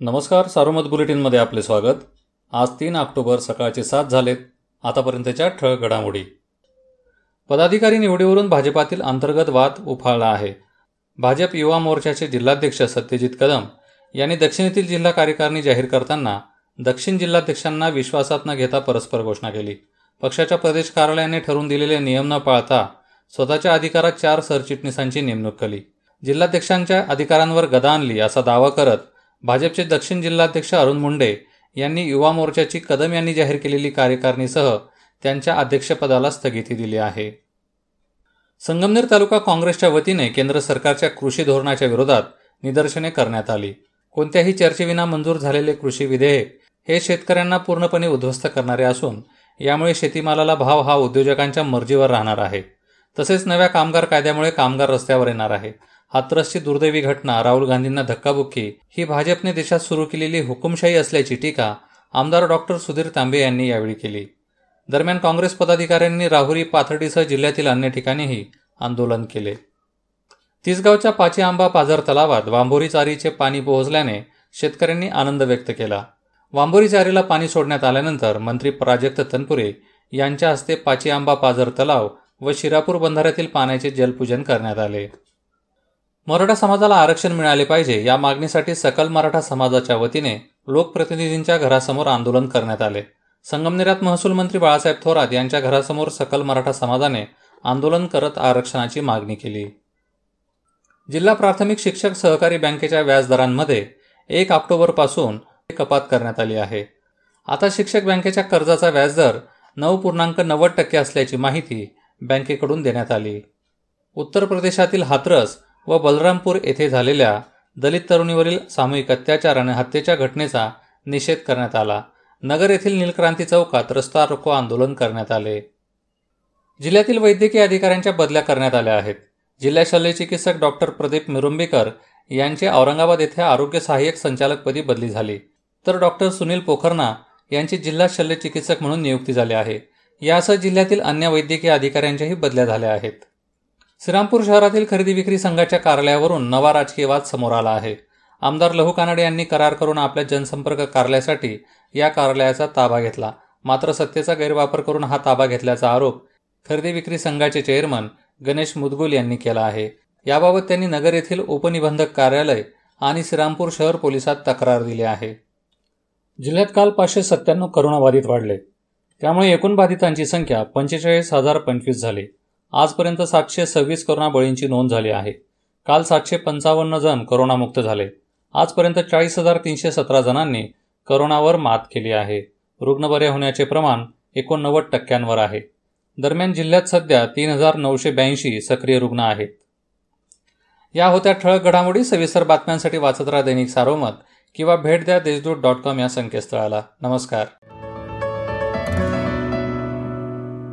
नमस्कार सारोमत बुलेटिनमध्ये आपले स्वागत. आज तीन ऑक्टोबर सकाळचे सात झालेत आतापर्यंतच्या ठळक घडामोडी. पदाधिकारी निवडीवरून भाजपातील अंतर्गत वाद उफाळला आहे. भाजप युवा मोर्चाचे जिल्हाध्यक्ष सत्यजित कदम यांनी दक्षिणेतील जिल्हा कार्यकारिणी जाहीर करताना दक्षिण जिल्हाध्यक्षांना विश्वासात न घेता परस्पर घोषणा केली. पक्षाच्या प्रदेश कार्यालयाने ठरवून दिलेले नियम न पाळता स्वतःच्या अधिकारात चार सरचिटणीसांची नेमणूक केली. जिल्हाध्यक्षांच्या अधिकारांवर गदा आणली असा दावा करत भाजपचे दक्षिण जिल्हाध्यक्ष अरुण मुंडे यांनी युवा मोर्चाची कदम यांनी जाहीर केलेली कार्यकारिणीसह त्यांच्या अध्यक्षपदाला स्थगिती दिली आहे. संगमनेर तालुका काँग्रेसच्या वतीने केंद्र सरकारच्या कृषी धोरणाच्या विरोधात निदर्शने करण्यात आली. कोणत्याही चर्चेविना मंजूर झालेले कृषी विधेयक हे शेतकऱ्यांना पूर्णपणे उद्ध्वस्त करणारे असून यामुळे शेतीमालाला भाव हा उद्योजकांच्या मर्जीवर राहणार आहे. तसेच नव्या कामगार कायद्यामुळे कामगार रस्त्यावर येणार आहे हातरसची दुर्दैवी घटना राहुल गांधींना धक्काबुक्की ही भाजपने देशात सुरू केलेली हुकुमशाही असल्याची टीका आमदार डॉक्टर सुधीर तांबे यांनी यावेळी केली. दरम्यान काँग्रेस पदाधिकाऱ्यांनी राहुरी पाथर्डीसह जिल्ह्यातील अन्य ठिकाणीही आंदोलन केले. तिसगावच्या पाची आंबा पाझर तलावात वांभोरी चारीचे पाणी पोहोचल्याने शेतकऱ्यांनी आनंद व्यक्त केला. वांभोरी चारीला पाणी सोडण्यात आल्यानंतर मंत्री प्राजक्त तनपुरे यांच्या हस्ते पाची आंबा पाझर तलाव व शिरापूर बंधाऱ्यातील पाण्याचे जलपूजन करण्यात आले. मराठा समाजाला आरक्षण मिळाले पाहिजे या मागणीसाठी सकल मराठा समाजाच्या वतीने लोकप्रतिनिधींच्या घरासमोर आंदोलन करण्यात आले. संगमनेरात महसूल मंत्री बाळासाहेब थोरात यांच्या घरासमोर सकल मराठा समाजाने आंदोलन करत आरक्षणाची मागणी केली. जिल्हा प्राथमिक शिक्षक सहकारी बँकेच्या व्याजदरांमध्ये एक ऑक्टोबरपासून कपात करण्यात आली आहे. आता शिक्षक बँकेच्या कर्जाचा व्याजदर नऊ पूर्णांक नव्वद टक्के असल्याची माहिती बँकेकडून देण्यात आली. उत्तर प्रदेशातील हाथरस व बलरामपूर येथे झालेल्या दलित तरुणीवरील सामूहिक अत्याचार आणि हत्येच्या घटनेचा निषेध करण्यात आला. नगर येथील नीलक्रांती चौकात रस्ता रोको आंदोलन करण्यात आले. जिल्ह्यातील वैद्यकीय अधिकाऱ्यांच्या बदल्या करण्यात आल्या आहेत. जिल्हा शल्यचिकित्सक डॉक्टर प्रदीप मिरुंबीकर यांची औरंगाबाद येथे आरोग्य सहाय्यक संचालकपदी बदली झाली. तर डॉक्टर सुनील पोखरना यांची जिल्हा शल्यचिकित्सक म्हणून नियुक्ती झाली आहे. यासह जिल्ह्यातील अन्य वैद्यकीय अधिकाऱ्यांच्याही बदल्या झाल्या आहेत. श्रीरामपूर शहरातील खरेदी विक्री संघाच्या कार्यालयावरून नवा राजकीय वाद समोर आला आहे. आमदार लहू कानडे यांनी करार करून आपल्या जनसंपर्क कार्यालयासाठी या कार्यालयाचा ताबा घेतला. मात्र सत्तेचा गैरवापर करून हा ताबा घेतल्याचा आरोप खरेदी विक्री संघाचे चेअरमन गणेश मुदगुल यांनी केला आहे. याबाबत त्यांनी नगर येथील उपनिबंधक कार्यालय आणि श्रीरामपूर शहर पोलिसात तक्रार दिली आहे. जिल्ह्यात काल पाचशे सत्त्याण्णव करोनाबाधित वाढले. त्यामुळे एकूण बाधितांची संख्या पंचेचाळीस हजार पंचवीस झाली. आजपर्यंत सातशे सव्वीस करोना बळींची नोंद झाली आहे. काल सातशे पंचावन्न जण करोनामुक्त झाले. आजपर्यंत चाळीस हजार तीनशे सतरा जणांनी करोनावर मात केली आहे. रुग्ण बरे होण्याचे प्रमाण एकोणनव्वद टक्क्यांवर आहे. दरम्यान जिल्ह्यात सध्या तीन हजार नऊशे ब्याऐंशी सक्रिय रुग्ण आहेत. या होत्या ठळक घडामोडी सविस्तर बातम्यांसाठी वाचत राहा दैनिक सारोमत किंवा भेट द्या देशदूत डॉट कॉम या संकेतस्थळाला. नमस्कार.